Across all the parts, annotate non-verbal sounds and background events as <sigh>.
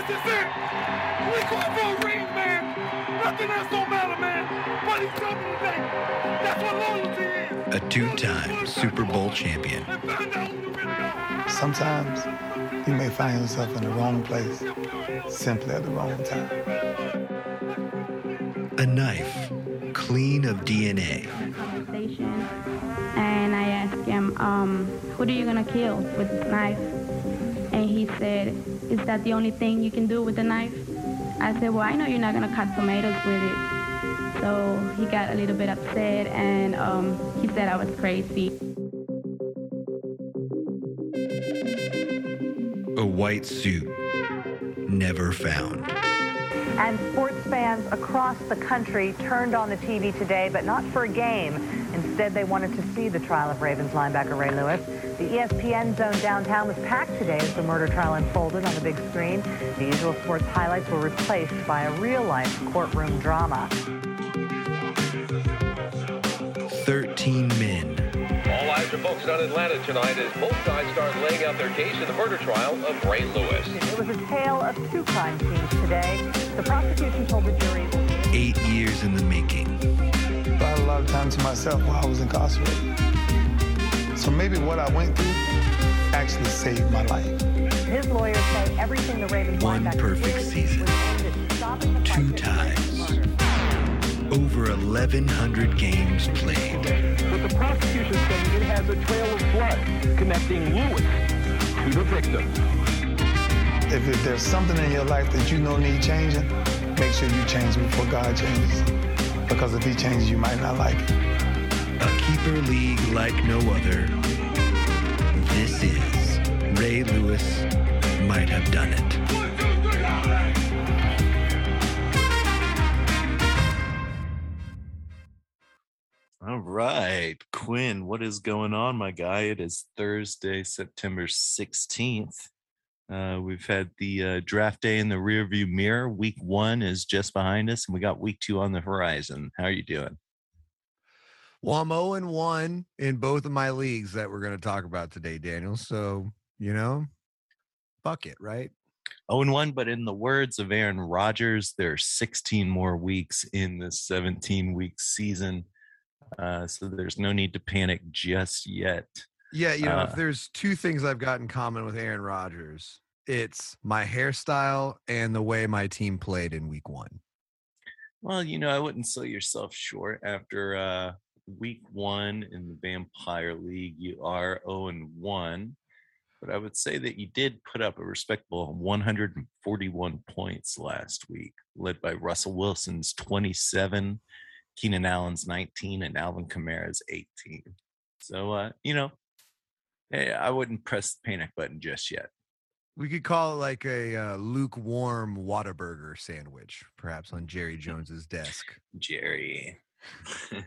This is it. We going for a ring, man. Nothing else don't matter, man. But he's coming today. That's what loyalty is. A two-time Super Bowl champion. And find out who you really are. Sometimes you may find yourself in the wrong place, simply at the wrong time. A knife clean of DNA. and I asked him, um, who are you gonna kill with this knife? And he said, is that the only thing you can do with a knife? I said, well, I know you're not gonna cut tomatoes with it. So he got a little bit upset and um, he said I was crazy. A white suit never found. And sports fans across the country turned on the TV today, but not for a game. Instead, they wanted to see the trial of Ravens linebacker Ray Lewis. The ESPN zone downtown was packed today as the murder trial unfolded on the big screen. The usual sports highlights were replaced by a real-life courtroom drama. 13 men All eyes are focused on Atlanta tonight as both sides start laying out their case in the murder trial of Ray Lewis. It was a tale of two crime scenes today. The prosecution told the jury eight years in the making. Time to myself while I was incarcerated. So maybe what I went through actually saved my life. his lawyers say everything the Ravens One perfect season. was aimed at stopping the Two fight that led to times. Over 1,100 games played. But the prosecution says it has a trail of blood connecting Lewis to the victim. If, if there's something in your life that you know need changing, make sure you change it before God changes. Because if he changes, you might not like it. A keeper league like no other. This is Ray Lewis might have done it. One, two, three, holla. All right, Quinn, what is going on, my guy? It is Thursday, September 16th. Uh, we've had the uh, draft day in the rearview mirror. Week one is just behind us, and we got week two on the horizon. How are you doing? Well, I'm 0 and 1 in both of my leagues that we're going to talk about today, Daniel. So, you know, fuck it, right? Oh, and one, but in the words of Aaron Rodgers, there are 16 more weeks in the 17 week season. Uh, so there's no need to panic just yet. Yeah, you know, Uh, if there's two things I've got in common with Aaron Rodgers, it's my hairstyle and the way my team played in week one. Well, you know, I wouldn't sell yourself short after uh, week one in the Vampire League. You are 0 and 1, but I would say that you did put up a respectable 141 points last week, led by Russell Wilson's 27, Keenan Allen's 19, and Alvin Kamara's 18. So, uh, you know, I wouldn't press the panic button just yet. We could call it like a uh, lukewarm Whataburger sandwich, perhaps on Jerry <laughs> Jones's desk. Jerry. <laughs>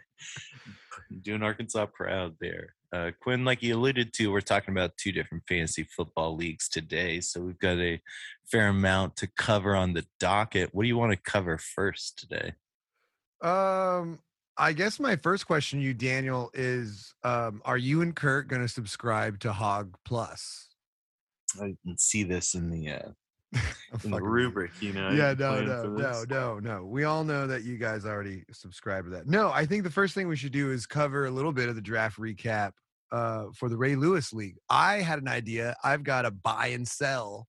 Doing Arkansas proud there. Uh, Quinn, like you alluded to, we're talking about two different fantasy football leagues today. So we've got a fair amount to cover on the docket. What do you want to cover first today? Um, I guess my first question to you, Daniel, is um, are you and Kurt going to subscribe to Hog Plus? I can see this in the uh, <laughs> in the rubric, you know. yeah, no, no, no, no, no. We all know that you guys already subscribe to that. No, I think the first thing we should do is cover a little bit of the draft recap uh, for the Ray Lewis League. I had an idea. I've got a buy and sell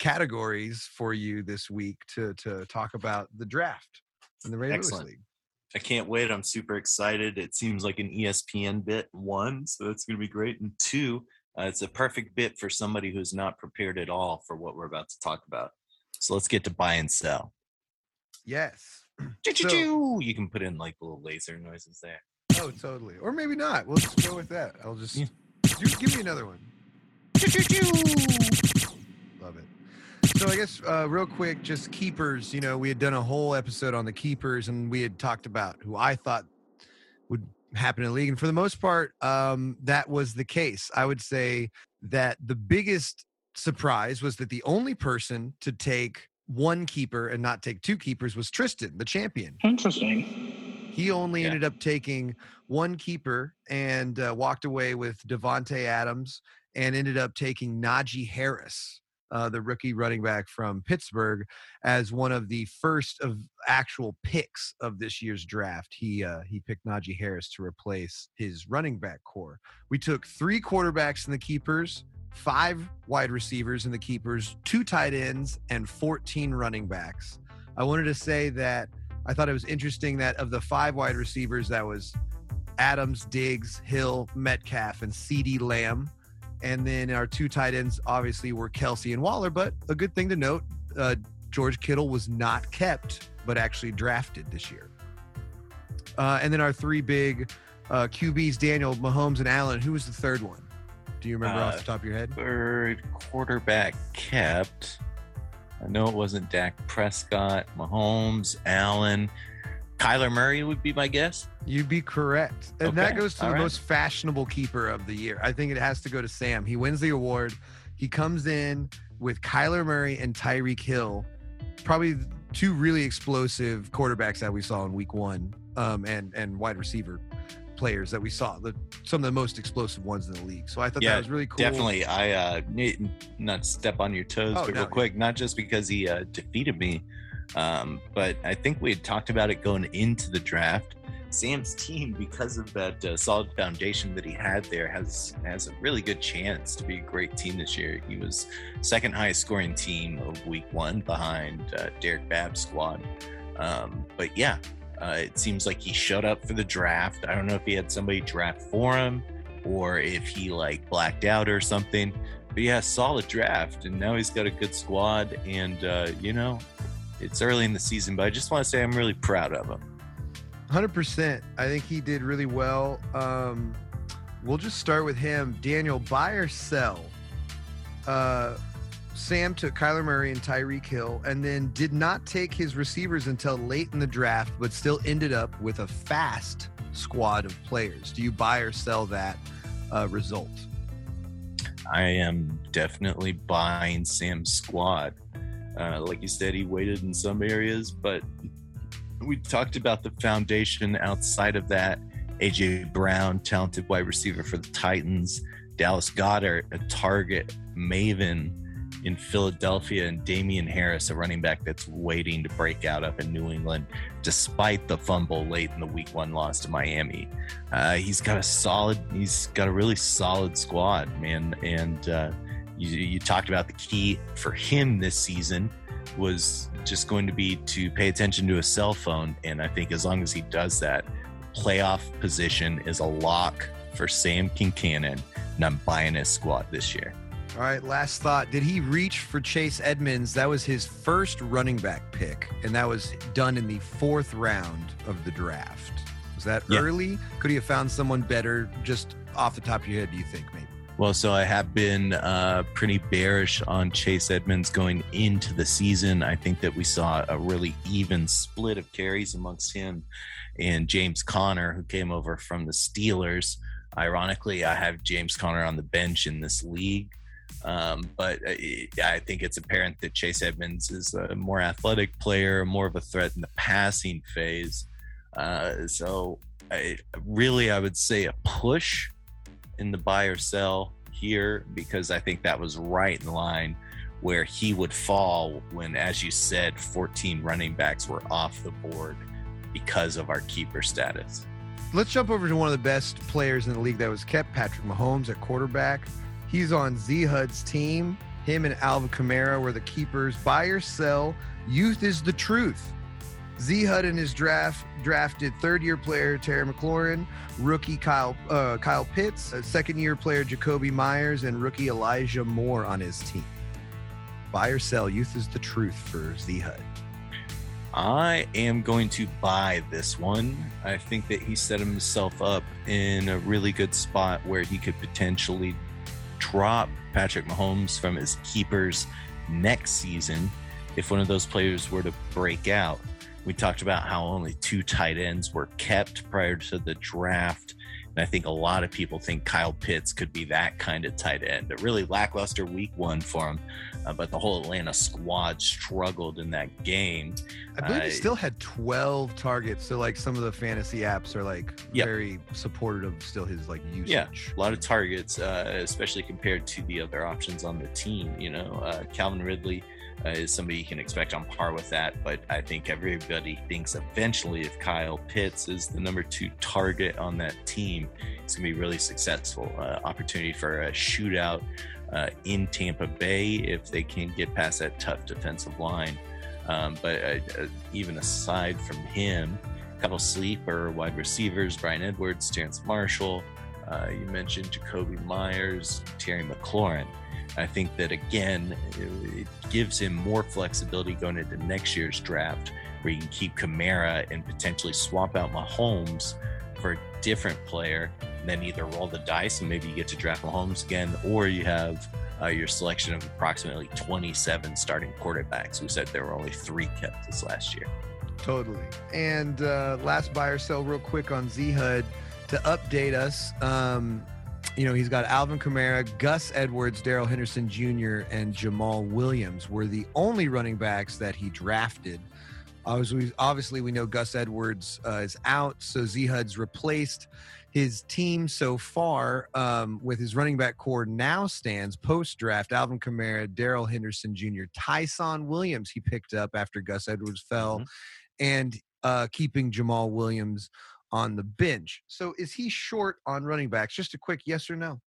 categories for you this week to to talk about the draft in the Ray Excellent. Lewis League. I can't wait. I'm super excited. It seems like an ESPN bit, one, so that's going to be great. And two, uh, it's a perfect bit for somebody who's not prepared at all for what we're about to talk about. So let's get to buy and sell. Yes. Choo-choo-choo! You can put in like little laser noises there. Oh, totally. Or maybe not. We'll just go with that. I'll just Yeah. give me another one. Love it. So I guess uh, real quick, just keepers. You know, we had done a whole episode on the keepers, and we had talked about who I thought would happen in the league, and for the most part, um, that was the case. I would say that the biggest surprise was that the only person to take one keeper and not take two keepers was Tristan, the champion. Interesting. He only Yeah. ended up taking one keeper and uh, walked away with Davante Adams and ended up taking Najee Harris uh, the rookie running back from Pittsburgh, as one of the first of actual picks of this year's draft. He uh, he picked Najee Harris to replace his running back core. We took three quarterbacks in the keepers, five wide receivers in the keepers, two tight ends, and 14 running backs. I wanted to say that I thought it was interesting that of the five wide receivers, that was Adams, Diggs, Hill, Metcalf, and CD Lamb. And then our two tight ends obviously were Kelce and Waller. But a good thing to note uh, George Kittle was not kept, but actually drafted this year. Uh, and then our three big uh, QBs Daniel, Mahomes, and Allen. Who was the third one? Do you remember off the top of your head? Third quarterback kept. I know it wasn't Dak Prescott, Mahomes, Allen. Kyler Murray would be my guess. You'd be correct. And that goes to all the right. most fashionable keeper of the year. I think it has to go to Sam. He wins the award. He comes in with Kyler Murray and Tyreek Hill, probably two really explosive quarterbacks that we saw in week one, um, and and wide receiver players that we saw, the some of the most explosive ones in the league. So I thought Yeah, that was really cool. Definitely. I uh need not step on your toes, Oh, but no. real quick, not just because he uh, defeated me, um, but I think we had talked about it going into the draft. Sam's team, because of that uh, solid foundation that he had there, has has a really good chance to be a great team this year. He was second highest scoring team of Week One behind uh, Derek Babb's squad. Um, but yeah, uh, it seems like he showed up for the draft. I don't know if he had somebody draft for him or if he like blacked out or something. But yeah, solid draft, and now he's got a good squad. And uh, you know, it's early in the season, but I just want to say I'm really proud of him. Hundred percent. I think he did really well. Um, we'll just start with him. Daniel, buy or sell? Uh, Sam took Kyler Murray and Tyreek Hill, and then did not take his receivers until late in the draft, but still ended up with a fast squad of players. Do you buy or sell that uh, result? I am definitely buying Sam's squad. Uh, like you said, he waited in some areas, but we talked about the foundation outside of that. AJ Brown, talented wide receiver for the Titans. Dallas Goedert, a target maven in Philadelphia, and Damien Harris, a running back that's waiting to break out up in New England, despite the fumble late in the Week One loss to Miami. Uh, he's got a solid, he's got a really solid squad, man. And uh, you, you talked about the key for him this season was just going to be to pay attention to his cell phone. And I think as long as he does that, playoff position is a lock for Sam Kincannon, and I'm buying his squad this year. All right, last thought. Did he reach for Chase Edmonds? That was his first running back pick, and that was done in the fourth round of the draft. Was that Yeah. early? Could he have found someone better just off the top of your head, do you think, maybe? Well, so I have been uh, pretty bearish on Chase Edmonds going into the season. I think that we saw a really even split of carries amongst him and James Conner, who came over from the Steelers. Ironically, I have James Connor on the bench in this league. Um, but I I think it's apparent that Chase Edmonds is a more athletic player, more of a threat in the passing phase. Uh, so, I, really, I would say a push in the buy or sell here because I think that was right in line where he would fall when, as you said, 14 running backs were off the board because of our keeper status. Let's jump over to one of the best players in the league that was kept, Patrick Mahomes at quarterback. He's on Z Hud's team. Him and Alvin Kamara were the keepers. Buy or sell, youth is the truth. Z Hud in his draft drafted third-year player Terry McLaurin, rookie Kyle uh, Kyle Pitts, uh, second-year player Jakobi Meyers, and rookie Elijah Moore on his team. Buy or sell, youth is the truth for Z Hud. I am going to buy this one. I think that he set himself up in a really good spot where he could potentially drop Patrick Mahomes from his keepers next season if one of those players were to break out. We talked about how only two tight ends were kept prior to the draft. And I think a lot of people think Kyle Pitts could be that kind of tight end. A really lackluster week one for him, uh, but the whole Atlanta squad struggled in that game. I believe he Uh, still had 12 targets. So like some of the fantasy apps are like Yep. very supportive of still his like usage. Yeah, a lot of targets, uh, especially compared to the other options on the team. You know, uh, Calvin Ridley uh, is somebody you can expect on par with that, but I think everybody thinks eventually if Kyle Pitts is the number two target on that team, it's going to be really successful. Uh, opportunity for a shootout uh, in Tampa Bay if they can get past that tough defensive line. Um, but uh, uh, even aside from him, a couple sleeper wide receivers, Bryan Edwards, Terrace Marshall, uh, you mentioned Jakobi Meyers, Terry McLaurin. I think that again, it, gives him more flexibility going into next year's draft, where you can keep Kamara and potentially swap out Mahomes for a different player, and then either roll the dice and maybe you get to draft Mahomes again, or you have uh, your selection of approximately 27 starting quarterbacks. We said there were only three kept this last year. Totally. And uh, last buy or sell, real quick on Z HUD to update us. Um, you know, he's got Alvin Kamara, Gus Edwards, Darrell Henderson Jr., and Jamaal Williams were the only running backs that he drafted. Obviously, obviously we know Gus Edwards uh, is out, so Z HUD's replaced his team so far um, with his running back core now stands post draft Alvin Kamara, Darrell Henderson Jr., Ty'Son Williams he picked up after Gus Edwards fell, and uh, keeping Jamal Williams on the bench. So is he short on running backs? Just a quick yes or no.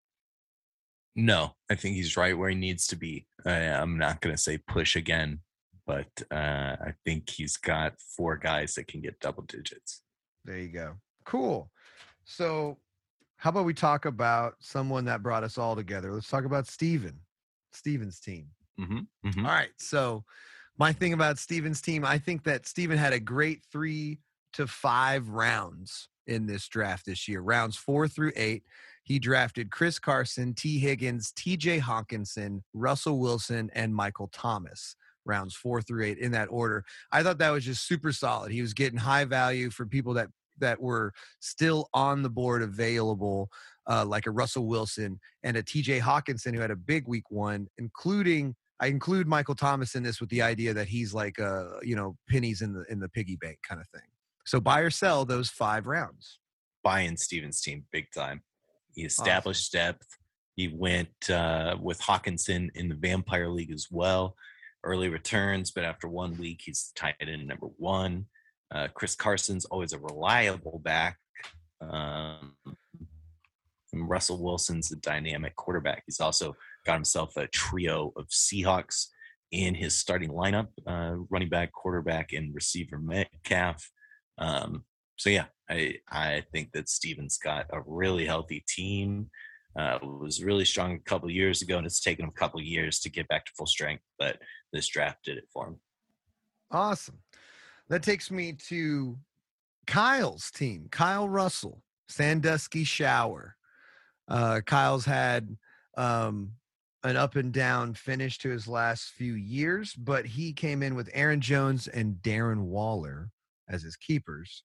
No, I think he's right where he needs to be. I, I'm not going to say push again, but uh, I think he's got four guys that can get double digits. There you go. Cool. So, how about we talk about someone that brought us all together? Let's talk about Steven, Steven's team. Mm-hmm. All right. So, my thing about Steven's team, I think that Steven had a great three to five rounds in this draft this year, rounds four through eight. He drafted Chris Carson, Tee Higgins, TJ Hockenson, Russell Wilson, and Michael Thomas, rounds four through eight in that order. I thought that was just super solid. He was getting high value for people that that were still on the board available, uh, like a Russell Wilson and a TJ Hockenson who had a big week one, including I include Michael Thomas in this with the idea that he's like a you know pennies in the in the piggy bank kind of thing. So buy or sell those five rounds. Buy in Stevens' team big time. He established depth. He went uh, with Hockenson in the Vampire League as well. Early returns, but after one week, he's tied in number one. Uh, Chris Carson's always a reliable back. Um, and Russell Wilson's a dynamic quarterback. He's also got himself a trio of Seahawks in his starting lineup uh, running back, quarterback, and receiver Metcalf. Um, so, yeah, I, I think that Steven's got a really healthy team. Uh, was really strong a couple years ago, and it's taken him a couple years to get back to full strength. But this draft did it for him. Awesome. That takes me to Kyle's team, Kyle Russell, Sandusky Shower. Uh, Kyle's had um, an up and down finish to his last few years, but he came in with Aaron Jones and Darren Waller as his keepers.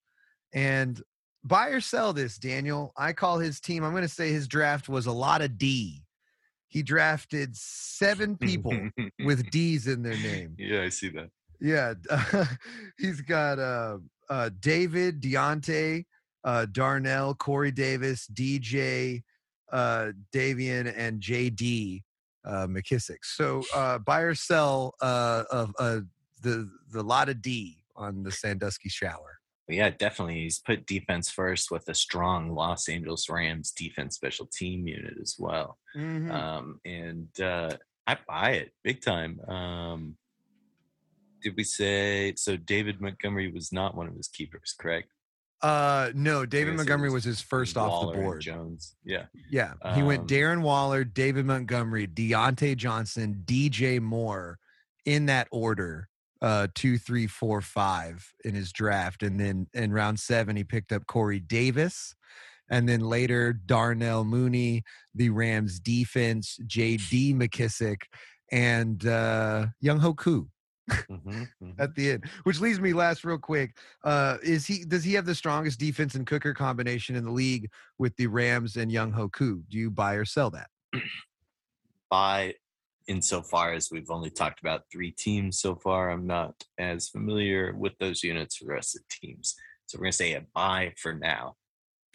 And buy or sell this, Daniel. I call his team, I'm going to say his draft was a lot of D. He drafted seven people with <laughs> D's in their name. Yeah, I see that. Yeah, <laughs> he's got uh, uh, David, Diontae, uh, Darnell, Corey Davis, DJ, uh, Davian, and JD uh, McKissic. So uh, buy or sell uh, of uh, the the lot of D on the Sandusky Shower. But yeah, definitely. He's put defense first with a strong Los Angeles Rams defense special team unit as well. Mhm. Um, and uh, I buy it big time. Um, did we say so? David Montgomery was not one of his keepers, correct? Uh, no, David Montgomery was his first off Waller the and board. Jones, yeah. Yeah, he went Um, Darren Waller, David Montgomery, Diontae Johnson, DJ Moore in that order. Uh, two, three, four, five in his draft, and then in round seven he picked up Corey Davis, and then later Darnell Mooney, the Rams defense, J.D. McKissic, and uh, Younghoe Koo Mhm, <laughs> mhm. at the end. Which leaves me last real quick. Uh, is he does he have the strongest defense and cooker combination in the league with the Rams and Younghoe Koo? Do you buy or sell that? Buy insofar as we've only talked about three teams so far. I'm not as familiar with those units for the rest of the teams. So we're gonna say a buy for now.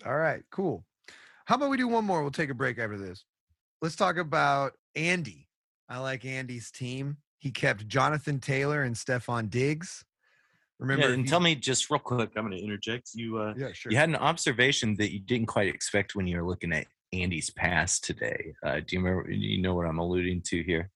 All right, cool. How about we do one more? We'll take a break after this. Let's talk about Andy. I like Andy's team. He kept Jonathan Taylor and Stefon Diggs. Remember, yeah, and he- tell me just real quick. I'm going to interject. You uh, Yeah, sure. you had an observation that you didn't quite expect when you were looking at Andy's pass today. Uh, do you remember? You know what I'm alluding to here.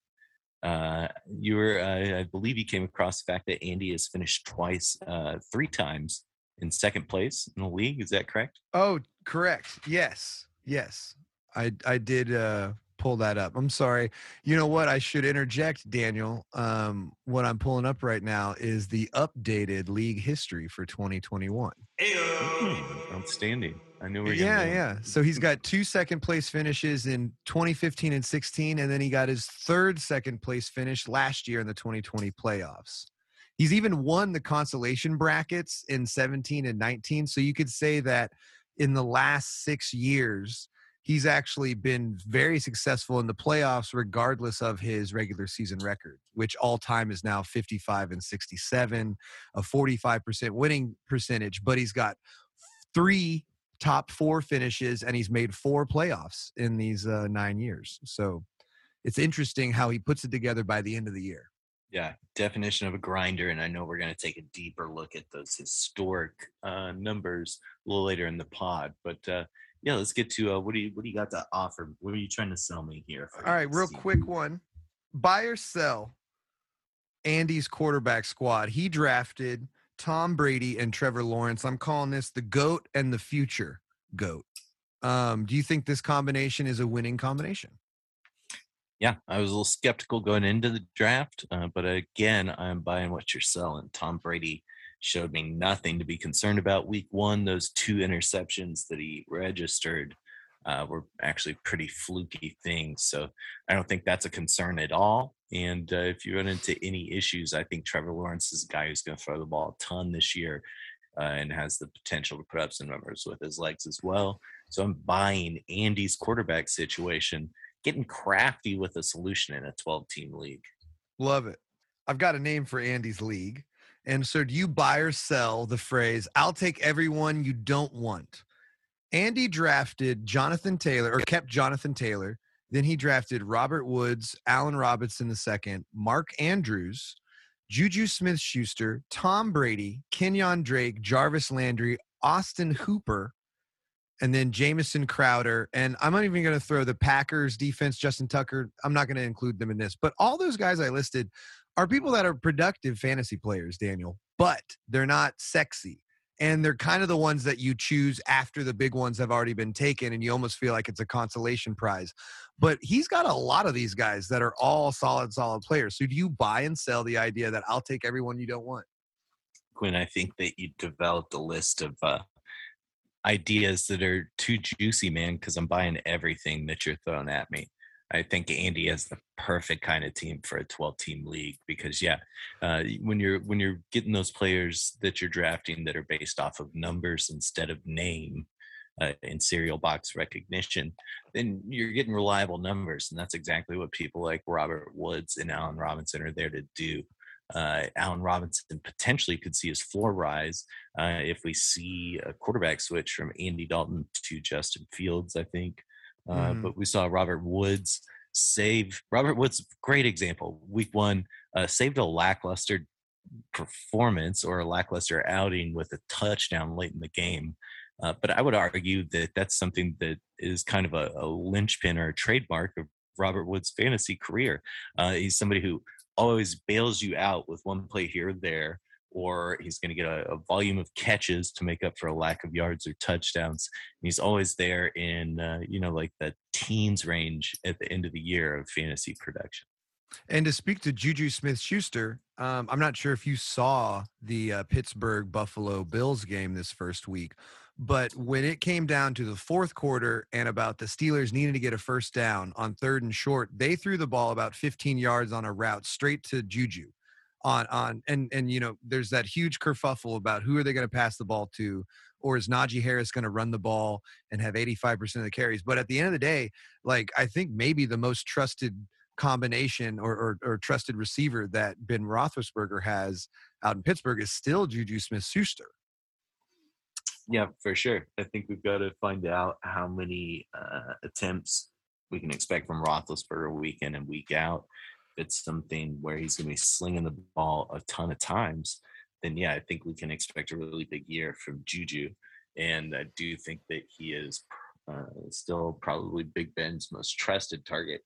Uh, you were, uh, I believe, you came across the fact that Andy has finished twice, uh, three times in second place in the league. Is that correct? Oh, correct. Yes. Yes. I I did uh pull that up. I'm sorry. You know what? I should interject, Daniel. Um what I'm pulling up right now is the updated league history for 2021. Hmm, outstanding. I knew we were. Yeah, yeah. So he's got two second place finishes in 2015 and 16 and then he got his third second place finish last year in the 2020 playoffs. He's even won the consolation brackets in 17 and 19, so you could say that in the last 6 years he's actually been very successful in the playoffs regardless of his regular season record which all time is now 55 and 67 a 45% winning percentage but he's got three top four finishes and he's made four playoffs in these uh, nine years. So it's interesting how he puts it together by the end of the year. Yeah definition of a grinder and i know we're going to take a deeper look at those historic uh, numbers a little later in the pod but uh, yeah let's get to uh, what do you what do you got to offer? What are you trying to sell me here all right real quick one. Buy or sell andy's quarterback squad? He drafted tom brady and trevor lawrence i'm calling this the goat and the future goat. Um, do you think this combination is a winning combination? Yeah i was a little skeptical going into the draft uh, but again i'm buying what you're selling. Tom brady showed me nothing to be concerned about. Week one those two interceptions that he registered uh, were actually pretty fluky things so i don't think that's a concern at all and uh, if you run into any issues i think trevor lawrence is a guy who's going to throw the ball a ton this year uh, and has the potential to put up some numbers with his legs as well so i'm buying andy's quarterback situation getting crafty with a solution in a 12 team league. Love it. I've got a name for Andy's league. And so, do you buy or sell the phrase, I'll take everyone you don't want? Andy drafted Jonathan Taylor or kept Jonathan Taylor. Then he drafted Robert Woods, Allen Robinson II, Mark Andrews, Juju Smith Schuster, Tom Brady, Kenyon Drake, Jarvis Landry, Austin Hooper, and then Jamison Crowder. And I'm not even going to throw the Packers defense, Justin Tucker. I'm not going to include them in this. But all those guys I listed are people that are productive fantasy players, Daniel, but they're not sexy. And they're kind of the ones that you choose after the big ones have already been taken, and you almost feel like it's a consolation prize. But he's got a lot of these guys that are all solid, solid players. So do you buy and sell the idea that I'll take everyone you don't want? Quinn, I think that you developed a list of uh, ideas that are too juicy, man, because I'm buying everything that you're throwing at me. I think Andy has the perfect kind of team for a 12 team league because yeah, uh, when you're when you're getting those players that you're drafting that are based off of numbers instead of name uh, and serial box recognition, then you're getting reliable numbers, and that's exactly what people like Robert Woods and Allen Robinson are there to do. Uh, Allen Robinson potentially could see his floor rise uh, if we see a quarterback switch from Andy Dalton to Justin Fields. I think. Uh, Mhm. But we saw Robert Woods save. Robert Woods, great example. Week one, uh, saved a lackluster performance or a lackluster outing with a touchdown late in the game. Uh, but I would argue that that's something that is kind of a, a linchpin or a trademark of Robert Woods' fantasy career. Uh, he's somebody who always bails you out with one play here or there, or he's going to get a, a volume of catches to make up for a lack of yards or touchdowns. And he's always there in, uh, you know, like the teens range at the end of the year of fantasy production. And to speak to Juju Smith Schuster, um, I'm not sure if you saw the uh, Pittsburgh Buffalo Bills game this first week, but when it came down to the fourth quarter and about the Steelers needing to get a first down on third and short, they threw the ball about 15 yards on a route straight to Juju. On on and and you know there's that huge kerfuffle about who are they going to pass the ball to or is Najee Harris going to run the ball and have 85% of the carries but at the end of the day like I think maybe the most trusted combination or, or, or trusted receiver that Ben Roethlisberger has out in Pittsburgh is still Juju Smith-Schuster Yeah, for sure. I think we've got to find out how many uh, attempts we can expect from Roethlisberger week in and week out. It's something where he's going to be slinging the ball a ton of times, then yeah, I think we can expect a really big year from Juju. And I do think that he is uh, still probably Big Ben's most trusted target.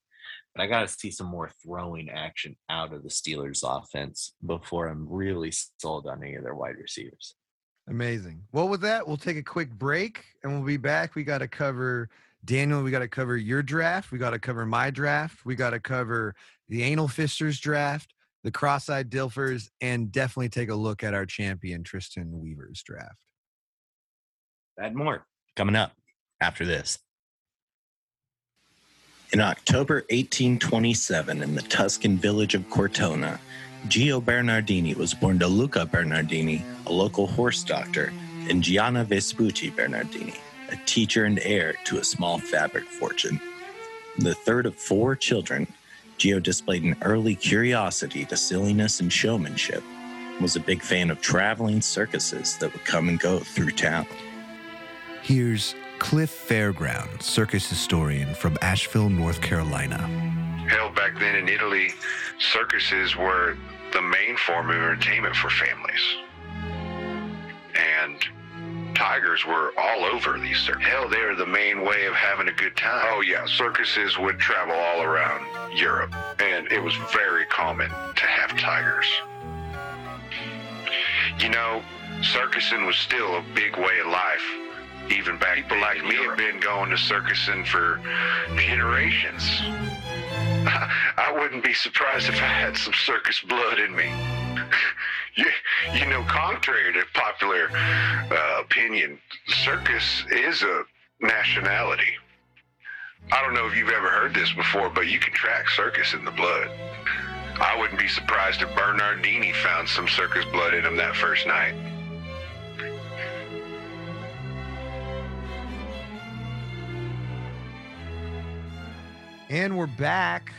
But I got to see some more throwing action out of the Steelers offense before I'm really sold on any of their wide receivers. Amazing. Well, with that, we'll take a quick break and we'll be back. We got to cover Daniel. We got to cover your draft. We got to cover my draft. We got to cover the Anal Fisters draft, the Cross Eyed Dilfers, and definitely take a look at our champion Tristan Weaver's draft. That more coming up after this. In October 1827, in the Tuscan village of Cortona, Gio Bernardini was born to Luca Bernardini, a local horse doctor, and Gianna Vespucci Bernardini, a teacher and heir to a small fabric fortune. The third of four children, Gio displayed an early curiosity to silliness and showmanship, was a big fan of traveling circuses that would come and go through town. Here's Cliff Fairground, circus historian from Asheville, North Carolina. Hell, back then in Italy, circuses were the main form of entertainment for families. Tigers were all over these circuses. Hell, they are the main way of having a good time. Oh, yeah, circuses would travel all around Europe, and it was very common to have tigers. You know, circusing was still a big way of life. Even back people like me have been going to circusing for generations. <laughs> I wouldn't be surprised if I had some circus blood in me. <laughs> you, you know, contrary to popular uh, opinion, circus is a nationality. I don't know if you've ever heard this before, but you can track circus in the blood. I wouldn't be surprised if Bernardini found some circus blood in him that first night. And we're back.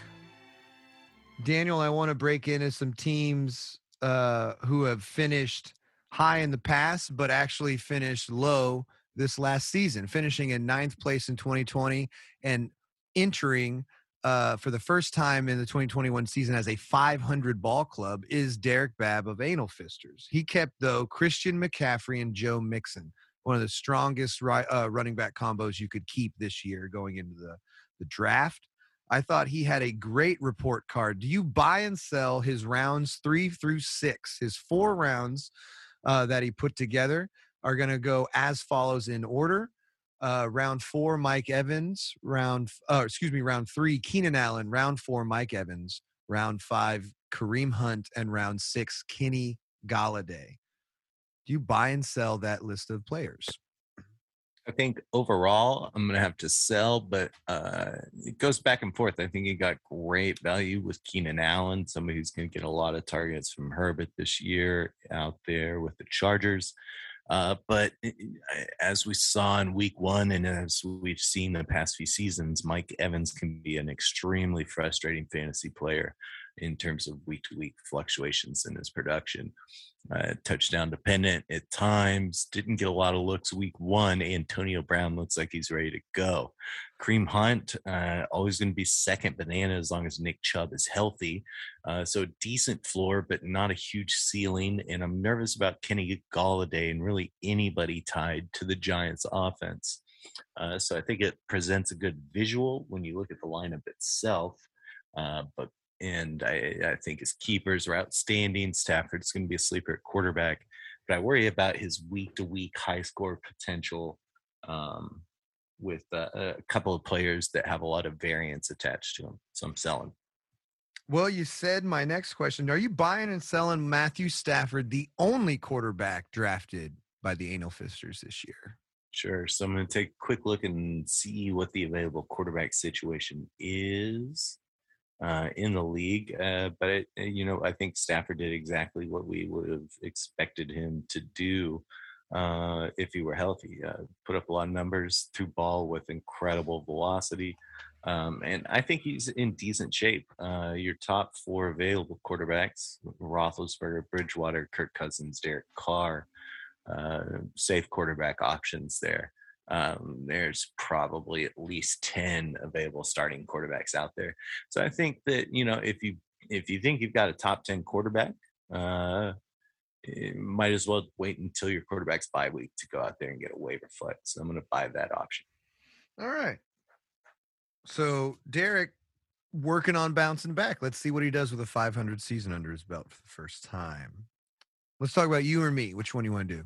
Daniel, I want to break into some teams uh, who have finished high in the past, but actually finished low this last season, finishing in ninth place in 2020 and entering uh, for the first time in the 2021 season as a 500 ball club is Derek Babb of Anal Fisters. He kept, though, Christian McCaffrey and Joe Mixon, one of the strongest uh, running back combos you could keep this year going into the, the draft. I thought he had a great report card. Do you buy and sell his rounds three through six? His four rounds uh, that he put together are going to go as follows in order. Uh, round four, Mike Evans. Round, uh, excuse me, round three, Keenan Allen. Round four, Mike Evans. Round five, Kareem Hunt, and round six, Kenny Golladay. Do you buy and sell that list of players? I think overall I'm gonna have to sell, but uh, it goes back and forth. I think he got great value with Keenan Allen, somebody who's gonna get a lot of targets from Herbert this year out there with the Chargers. Uh, but as we saw in week one, and as we've seen the past few seasons, Mike Evans can be an extremely frustrating fantasy player in terms of week to week fluctuations in his production. Uh, touchdown dependent at times, didn't get a lot of looks week one. Antonio Brown looks like he's ready to go. Kareem Hunt, uh, always going to be second banana as long as Nick Chubb is healthy. Uh, so decent floor, but not a huge ceiling. And I'm nervous about Kenny Golladay and really anybody tied to the Giants offense. Uh, so I think it presents a good visual when you look at the lineup itself. Uh, but and I, I think his keepers are outstanding. Stafford's going to be a sleeper at quarterback, but I worry about his week to week high score potential um, with uh, a couple of players that have a lot of variance attached to them. So I'm selling. Well, you said my next question. Are you buying and selling Matthew Stafford, the only quarterback drafted by the Anal Fisters this year? Sure. So I'm going to take a quick look and see what the available quarterback situation is. Uh, in the league. Uh, but it, you know, I think Stafford did exactly what we would have expected him to do uh, if he were healthy. Uh, put up a lot of numbers, threw ball with incredible velocity. Um, and I think he's in decent shape. Uh, your top four available quarterbacks: Roethlisberger, Bridgewater, Kirk Cousins, Derek Carr. Uh, safe quarterback options there. Um, there's probably at least ten available starting quarterbacks out there. So I think that you know if you if you think you've got a top ten quarterback, uh, might as well wait until your quarterback's bye week to go out there and get a waiver foot. So I'm going to buy that option. All right. So Derek working on bouncing back. Let's see what he does with a 500 season under his belt for the first time. Let's talk about you or me. Which one you want to do?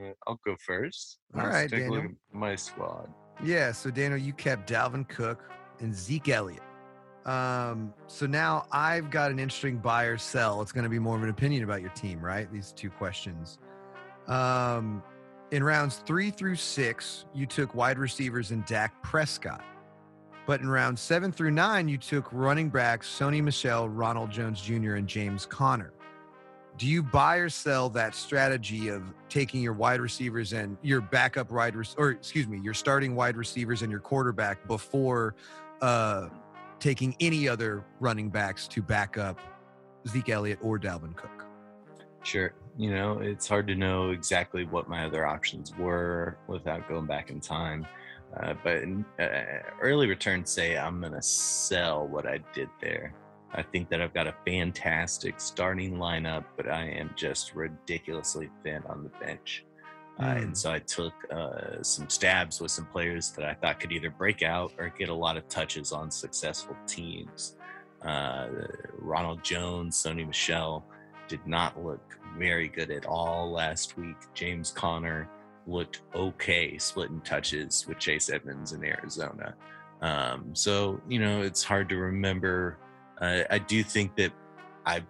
Uh, I'll go first. All Let's right, take a look Daniel. my squad. Yeah. So Daniel, you kept Dalvin Cook and Zeke Elliott. Um, so now I've got an interesting buy or sell. It's going to be more of an opinion about your team, right? These two questions. Um, in rounds three through six, you took wide receivers and Dak Prescott. But in rounds seven through nine, you took running backs Sony Michel, Ronald Jones Jr., and James Conner. Do you buy or sell that strategy of taking your wide receivers and your backup wide rec- or excuse me, your starting wide receivers and your quarterback before uh, taking any other running backs to back up Zeke Elliott or Dalvin Cook? Sure. You know, it's hard to know exactly what my other options were without going back in time. Uh, but in, uh, early returns say I'm going to sell what I did there. I think that I've got a fantastic starting lineup, but I am just ridiculously thin on the bench. Uh, Mm. and so I took uh, some stabs with some players that I thought could either break out or get a lot of touches on successful teams. Uh, Ronald Jones, Sony Michel did not look very good at all last week. James Conner looked okay splitting touches with Chase Edmonds in Arizona. Um, so, you know, it's hard to remember. Uh, I do think that I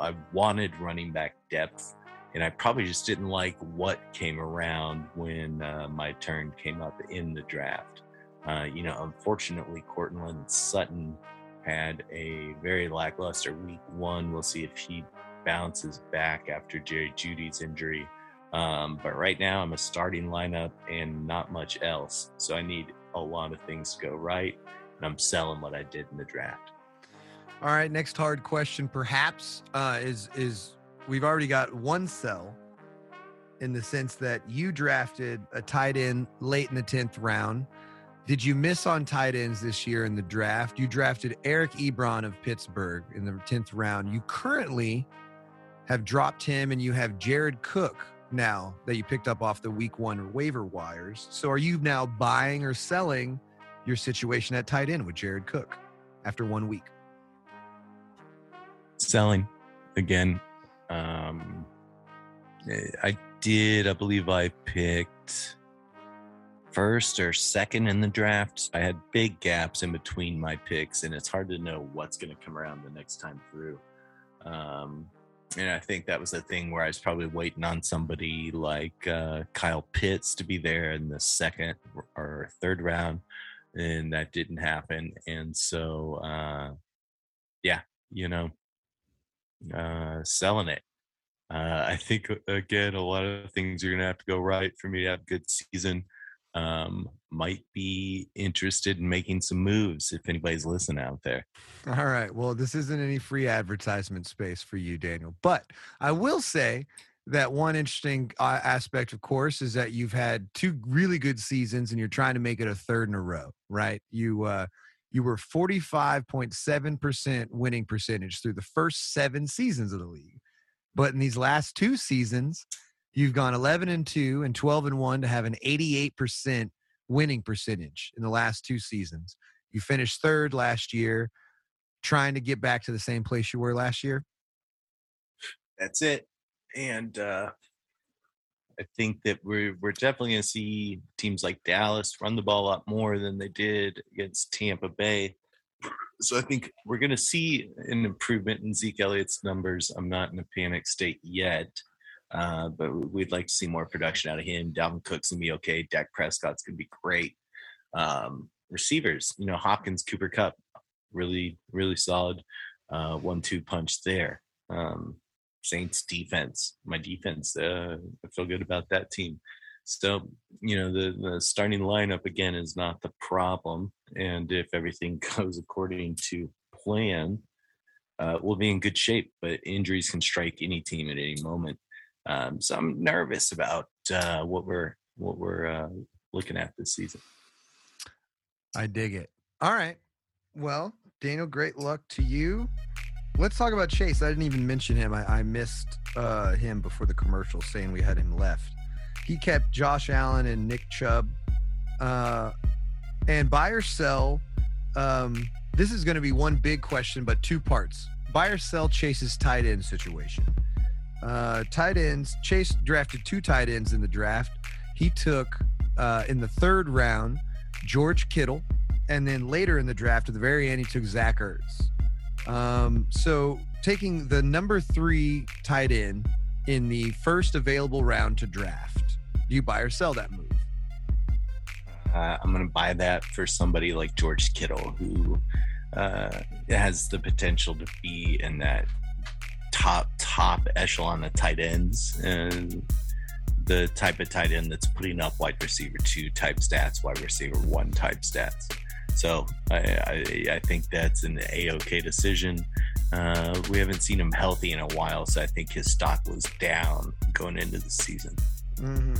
I wanted running back depth, and I probably just didn't like what came around when uh, my turn came up in the draft. Uh, you know, unfortunately, Courtland Sutton had a very lackluster week one. We'll see if he bounces back after Jerry Jeudy's injury. Um, but right now, I'm a starting lineup and not much else. So I need a lot of things to go right. And I'm selling what I did in the draft. All right, next hard question perhaps uh, is is we've already got one sell in the sense that you drafted a tight end late in the 10th round. Did you miss on tight ends this year in the draft? You drafted Eric Ebron of Pittsburgh in the 10th round. You currently have dropped him and you have Jared Cook now that you picked up off the week one waiver wires. So are you now buying or selling your situation at tight end with Jared Cook after one week? Selling again. Um, I did, I believe I picked first or second in the draft. I had big gaps in between my picks, and it's hard to know what's going to come around the next time through. Um, and I think that was the thing where I was probably waiting on somebody like uh, Kyle Pitts to be there in the second or third round, and that didn't happen. And so, uh, yeah, you know, uh, selling it. Uh, I think again, a lot of things are going to have to go right for me to have a good season. Um, might be interested in making some moves if anybody's listening out there. All right. Well, this isn't any free advertisement space for you, Daniel. But I will say that one interesting uh, aspect, of course, is that you've had two really good seasons, and you're trying to make it a third in a row, right? You uh, you were 45.7% winning percentage through the first seven seasons of the league, but in these last two seasons, you've gone 11 and two and 12 and one to have an 88% winning percentage in the last two seasons. You finished third last year trying to get back to the same place you were last year? That's it. And uh, I think that we're we're definitely going to see teams like Dallas run the ball a lot more than they did against Tampa Bay. So I think we're going to see an improvement in Zeke Elliott's numbers. I'm not in a panic state yet, uh, but we'd like to see more production out of him. Dalvin Cook's going to be okay. Dak Prescott's going to be great. Um, receivers, you know, Hopkins, Cooper Kupp, really, really solid uh, one-two punch there. Um, Saints defense, my defense, uh, I feel good about that team. So, you know, the, the starting lineup again is not the problem. And if everything <laughs> goes according to plan, uh, we'll be in good shape. But injuries can strike any team at any moment. Um, so I'm nervous about uh, what we're what we're uh, looking at this season. I dig it. All right. Well, Daniel, great luck to you. Let's talk about Chase. I didn't even mention him. I, I missed uh, him before the commercial saying we had him left. He kept Josh Allen and Nick Chubb. Uh, and buy or sell. Um, this is going to be one big question, but two parts. Buy or sell Chase's tight end situation. Uh, tight ends. Chase drafted two tight ends in the draft. He took uh, in the third round George Kittle, and then later in the draft, at the very end, he took Zach Ertz. Um, so taking the number three tight end in the first available round to draft, do you buy or sell that move? Uh, I'm going to buy that for somebody like George Kittle, who uh, has the potential to be in that top top echelon of tight ends and the type of tight end that's putting up wide receiver two type stats, wide receiver one type stats. So I, I, I think that's an a-okay decision. Uh, we haven't seen him healthy in a while, so I think his stock was down going into the season. Mm-hmm.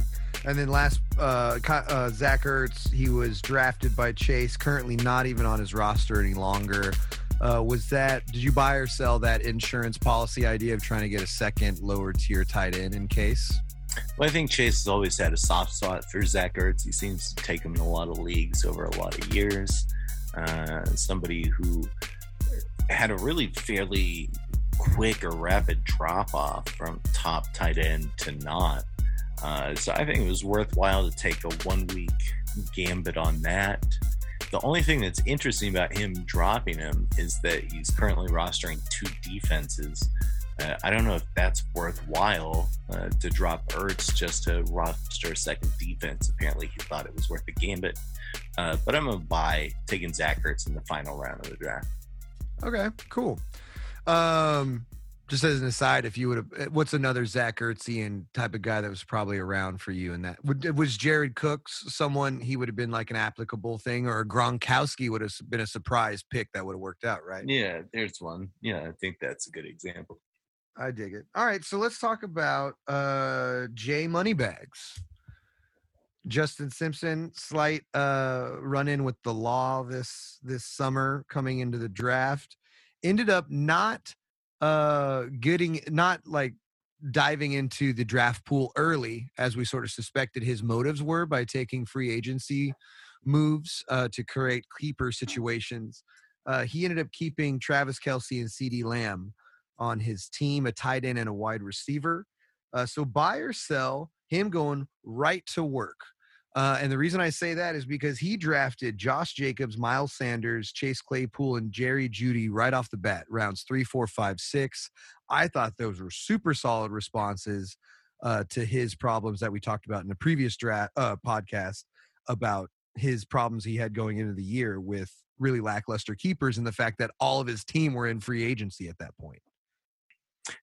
And then last, uh, uh, Zach Ertz, he was drafted by Chase, currently not even on his roster any longer. Uh, was that, did you buy or sell that insurance policy idea of trying to get a second lower tier tight end in case? Well, I think Chase has always had a soft spot for Zach Ertz. He seems to take him in a lot of leagues over a lot of years. Uh, somebody who had a really fairly quick or rapid drop off from top tight end to not. Uh, so I think it was worthwhile to take a one week gambit on that. The only thing that's interesting about him dropping him is that he's currently rostering two defenses uh, I don't know if that's worthwhile uh, to drop Ertz just to roster a second defense. Apparently, he thought it was worth the gambit. Uh, but I'm going to buy taking Zach Ertz in the final round of the draft. Okay, cool. Um, just as an aside, if you would have, eh, what's another Zach Ertzian type of guy that was probably around for you in that? Was Jared Cooks someone he would have been like an applicable thing, or Gronkowski would have been a surprise pick that would have worked out, right? Yeah, there's one. Yeah, I think that's a good example. I dig it. All right, so let's talk about uh Jay Moneybags. Justin Simpson, slight uh run in with the law this this summer coming into the draft. Ended up not uh getting not like diving into the draft pool early as we sort of suspected his motives were by taking free agency moves uh, to create keeper situations. Uh, he ended up keeping Travis Kelce and CeeDee Lamb on his team, a tight end and a wide receiver. Uh, so buy or sell him going right to work. Uh, and the reason I say that is because he drafted Josh Jacobs, Miles Sanders, Chase Claypool, and Jerry Jeudy right off the bat, rounds three, four, five, six. I thought those were super solid responses uh, to his problems that we talked about in the previous draft uh, podcast about his problems he had going into the year with really lackluster keepers and the fact that all of his team were in free agency at that point.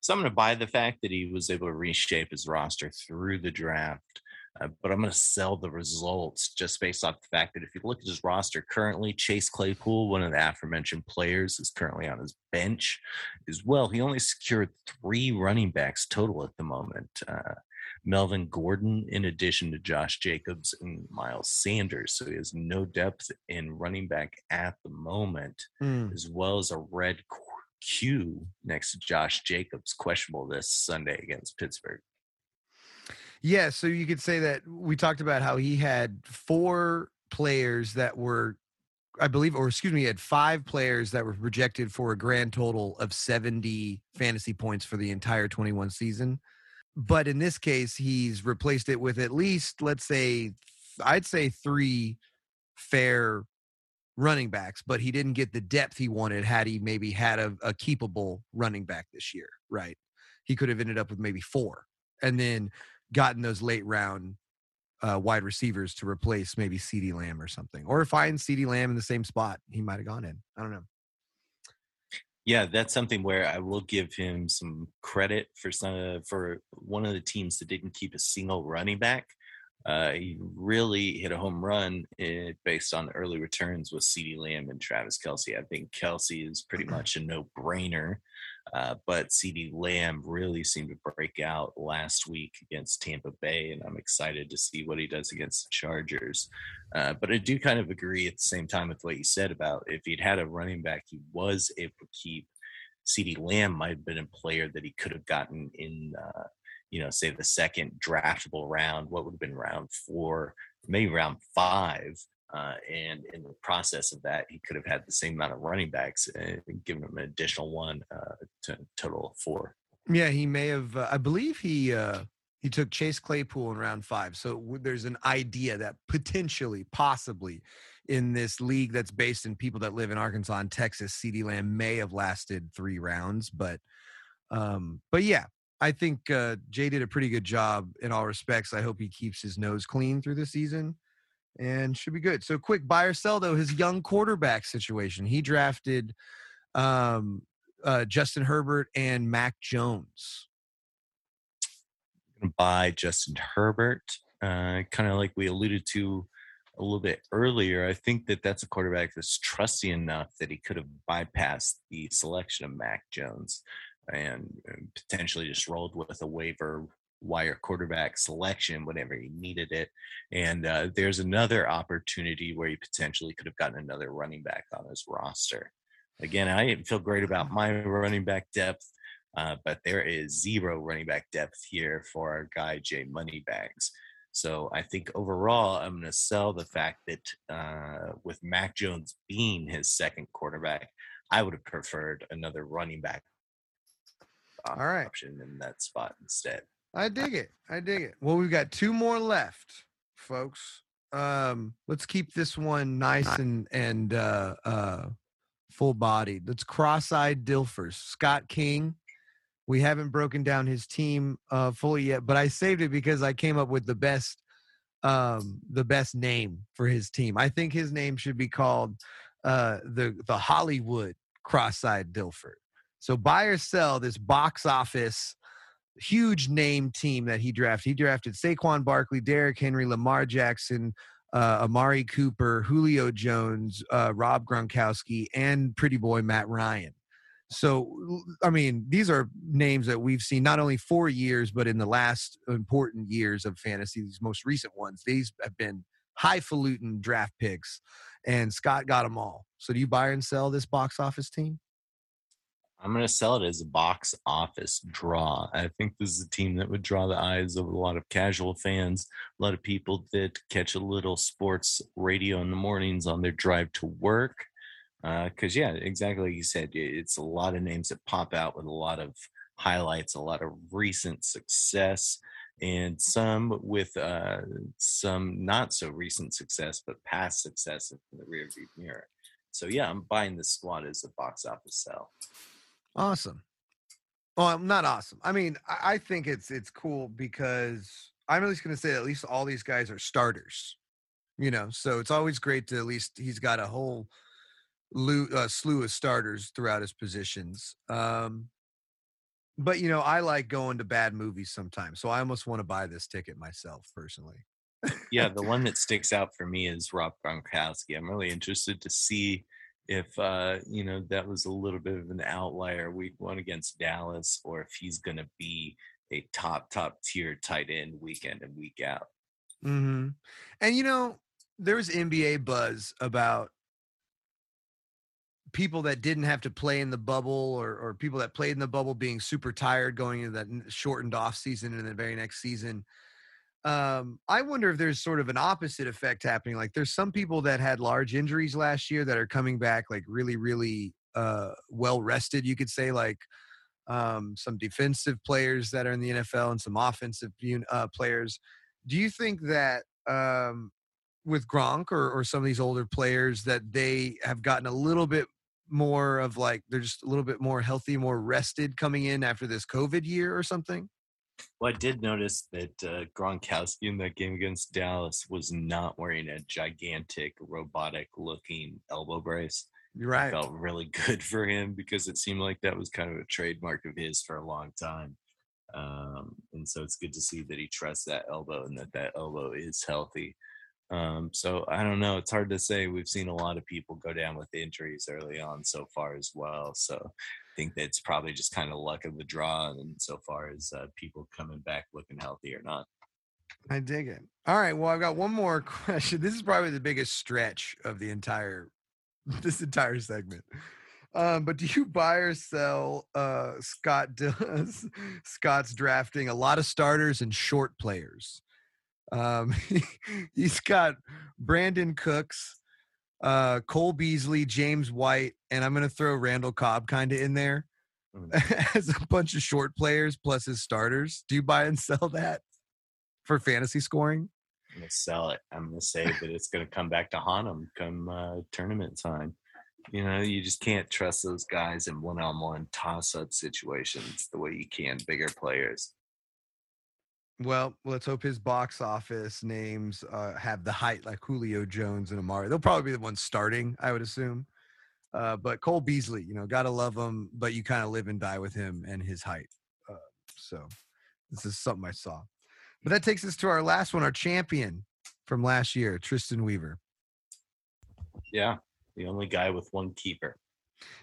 So I'm going to buy the fact that he was able to reshape his roster through the draft. Uh, but I'm going to sell the results just based off the fact that if you look at his roster currently, Chase Claypool, one of the aforementioned players, is currently on his bench as well. He only secured three running backs total at the moment. Uh, Melvin Gordon, in addition to Josh Jacobs and Miles Sanders. So he has no depth in running back at the moment, mm. as well as a red Q next to Josh Jacobs, questionable this Sunday against Pittsburgh. Yeah, so you could say that we talked about how he had four players that were, I believe, or excuse me, he had five players that were projected for a grand total of 70 fantasy points for the entire 21 season. But in this case, he's replaced it with at least, let's say, I'd say three fair running backs, but he didn't get the depth he wanted had he maybe had a, a keepable running back this year, right? He could have ended up with maybe four and then gotten those late round uh, wide receivers to replace maybe CeeDee Lamb or something. Or find CeeDee Lamb in the same spot he might have gone in. I don't know. Yeah, that's something where I will give him some credit for some for one of the teams that didn't keep a single running back. Uh, he really hit a home run eh, based on early returns with CeeDee Lamb and Travis Kelce. I think Kelce is pretty much a no brainer, uh, but CeeDee Lamb really seemed to break out last week against Tampa Bay, and I'm excited to see what he does against the Chargers. Uh, but I do kind of agree at the same time with what you said about if he'd had a running back he was able to keep. CeeDee Lamb might have been a player that he could have gotten in uh, you know, say the second draftable round, what would have been round four, maybe round five. Uh, and in the process of that, he could have had the same amount of running backs and given him an additional one uh, to total of four. Yeah, he may have. Uh, I believe he uh, he took Chase Claypool in round five. So there's an idea that potentially, possibly, in this league that's based in people that live in Arkansas and Texas, CeeDee Lamb may have lasted three rounds. But um, but yeah, I think uh, Jay did a pretty good job in all respects. I hope he keeps his nose clean through the season and should be good. So, quick buy or sell though his young quarterback situation. He drafted um, uh, Justin Herbert and Mac Jones. Buy Justin Herbert, uh, kind of like we alluded to a little bit earlier. I think that that's a quarterback that's trusty enough that he could have bypassed the selection of Mac Jones and potentially just rolled with a waiver wire quarterback selection whenever he needed it. And uh, there's another opportunity where he potentially could have gotten another running back on his roster. Again, I didn't feel great about my running back depth, uh, but there is zero running back depth here for our guy Jay Moneybags. So I think overall, I'm going to sell the fact that uh, with Mac Jones being his second quarterback, I would have preferred another running back all right. option in that spot instead. I dig it. I dig it. Well, we've got two more left, folks. Um, let's keep this one nice and and uh, uh, full bodied. Let's cross-eyed Dilfers. Scott King. We haven't broken down his team uh, fully yet, but I saved it because I came up with the best um, the best name for his team. I think his name should be called uh, the the Hollywood Cross-eyed Dilfer. So buy or sell this box office huge name team that he drafted. He drafted Saquon Barkley, Derrick Henry, Lamar Jackson, uh, Amari Cooper, Julio Jones, uh, Rob Gronkowski, and Pretty Boy Matt Ryan. So, I mean, these are names that we've seen not only for years, but in the last important years of fantasy, these most recent ones. These have been highfalutin draft picks, and Scott got them all. So, do you buy and sell this box office team? I'm going to sell it as a box office draw. I think this is a team that would draw the eyes of a lot of casual fans, a lot of people that catch a little sports radio in the mornings on their drive to work. Because, uh, yeah, exactly like you said, it's a lot of names that pop out with a lot of highlights, a lot of recent success, and some with uh, some not so recent success, but past success in the rearview mirror. So, yeah, I'm buying this squad as a box office sell. Awesome. Well, I'm not awesome. I mean, I think it's it's cool because I'm at least going to say at least all these guys are starters. You know, so it's always great to at least he's got a whole uh, slew of starters throughout his positions. Um, but you know, I like going to bad movies sometimes, so I almost want to buy this ticket myself personally. yeah, <laughs> the one that sticks out for me is Rob Gronkowski. I'm really interested to see if uh, you know that was a little bit of an outlier week one against Dallas, or if he's going to be a top top tier tight end week in and week out. Mm-hmm. And you know, there's NBA buzz about people that didn't have to play in the bubble, or or people that played in the bubble being super tired going into that shortened off season and the very next season um, I wonder if there's sort of an opposite effect happening. Like there's some people that had large injuries last year that are coming back like really, really uh, well rested, you could say, like um, some defensive players that are in the NFL and some offensive uh, players. Do you think that um, with Gronk or, or some of these older players that they have gotten a little bit more of like they're just a little bit more healthy, more rested coming in after this COVID year or something? Well, I did notice that uh, Gronkowski in that game against Dallas was not wearing a gigantic robotic looking elbow brace. You're right. I felt really <laughs> good for him because it seemed like that was kind of a trademark of his for a long time. Um, and so it's good to see that he trusts that elbow and that that elbow is healthy. Um, so I don't know. It's hard to say. We've seen a lot of people go down with injuries early on so far as well. So think that's probably just kind of luck of the draw. And so far as uh, people coming back looking healthy or not. I dig it. All right. Well, I've got one more <laughs> question. This is probably the biggest stretch of the entire <laughs> this entire segment. Um, but do you buy or sell uh, Scott <laughs> Scott's drafting a lot of starters and short players? Um, he's got Brandin Cooks, uh, Cole Beasley, James White, and I'm going to throw Randall Cobb kind of in there mm. <laughs> as a bunch of short players plus his starters. Do you buy and sell that for fantasy scoring? I'm going to sell it. I'm going to say that it's going to come back to haunt him come uh, tournament time. You know, you just can't trust those guys in one-on-one toss-up situations the way you can bigger players. Well, let's hope his box office names uh, have the height like Julio Jones and Amari. They'll probably be the ones starting, I would assume. Uh, but Cole Beasley, you know, gotta love him, but you kind of live and die with him and his height. Uh, so this is something I saw. But that takes us to our last one, our champion from last year, Tristan Weaver. Yeah, the only guy with one keeper.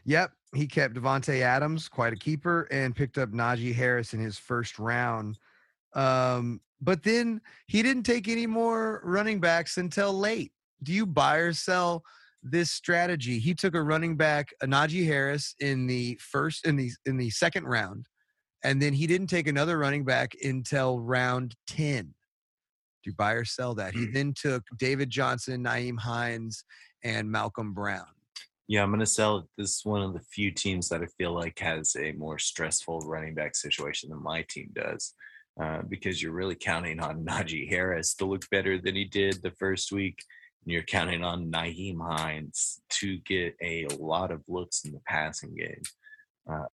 Yep, he kept Davante Adams, quite a keeper, and picked up Najee Harris in his first round. Um, but then he didn't take any more running backs until late. Do you buy or sell this strategy? He took a running back, a Najee Harris, in the first in the in the second round, and then he didn't take another running back until round ten. Do you buy or sell that? He hmm. then took David Johnson, Nyheim Hines, and Malcolm Brown. Yeah, I'm going to sell. This is one of the few teams that I feel like has a more stressful running back situation than my team does. Uh, because you're really counting on <laughs> Najee Harris to look better than he did the first week. And you're counting on Nyheim Hines to get a lot of looks in the passing game. Uh,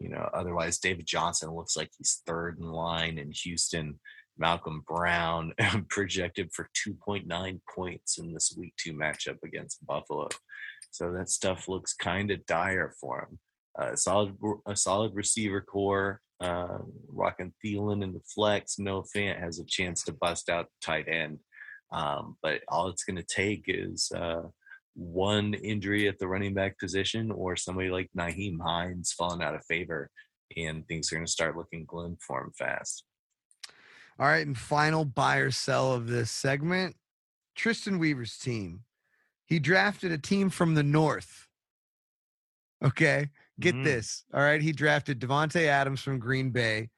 you know, otherwise, David Johnson looks like he's third in line in Houston. Malcolm Brown <laughs> projected for 2.9 points in this week two matchup against Buffalo. So that stuff looks kind of dire for him. Uh, solid, a solid receiver core uh, rocking Thielen in the flex. Noah Fant has a chance to bust out tight end. Um, but all it's going to take is uh, one injury at the running back position or somebody like Nyheim Hines falling out of favor, and things are going to start looking glim for him fast. All right, and final buy or sell of this segment Tristan Weaver's team. He drafted a team from the North. Okay. Get mm-hmm. this. All right. He drafted Davante Adams from Green Bay,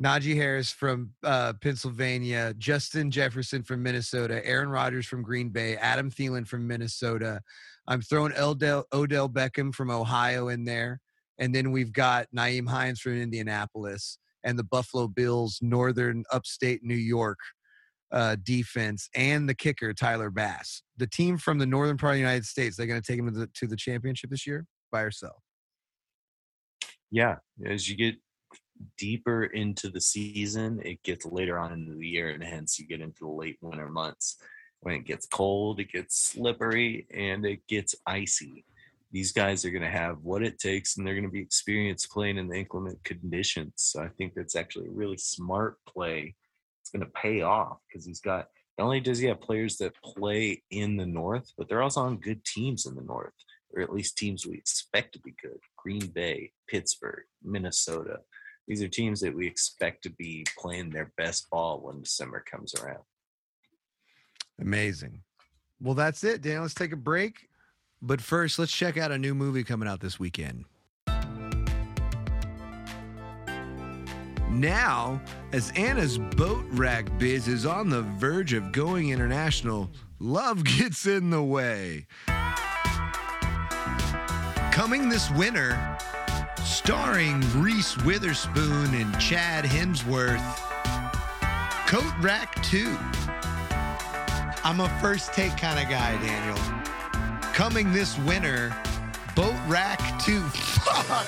Najee Harris from uh, Pennsylvania, Justin Jefferson from Minnesota, Aaron Rodgers from Green Bay, Adam Thielen from Minnesota. I'm throwing Odell, Odell Beckham from Ohio in there. And then we've got Nyheim Hines from Indianapolis and the Buffalo Bills, Northern Upstate New York uh, defense, and the kicker, Tyler Bass. The team from the northern part of the United States, they're going to take him to the, to the championship this year by yourself yeah, as you get deeper into the season, it gets later on in the year, and hence you get into the late winter months. When it gets cold, it gets slippery, and it gets icy. These guys are going to have what it takes, and they're going to be experienced playing in the inclement conditions. So I think that's actually a really smart play. It's going to pay off because he's got not only does he have players that play in the north, but they're also on good teams in the north or at least teams we expect to be good. Green Bay, Pittsburgh, Minnesota. These are teams that we expect to be playing their best ball when December comes around. Amazing. Well, that's it, Dan. Let's take a break. But first, let's check out a new movie coming out this weekend. Now, as Anna's boat rack biz is on the verge of going international, love gets in the way. Coming this winter, starring Reese Witherspoon and Chad Hemsworth, Coat Rack 2. I'm a first take kind of guy, Daniel. Coming this winter, Boat Rack 2. <laughs> Fuck!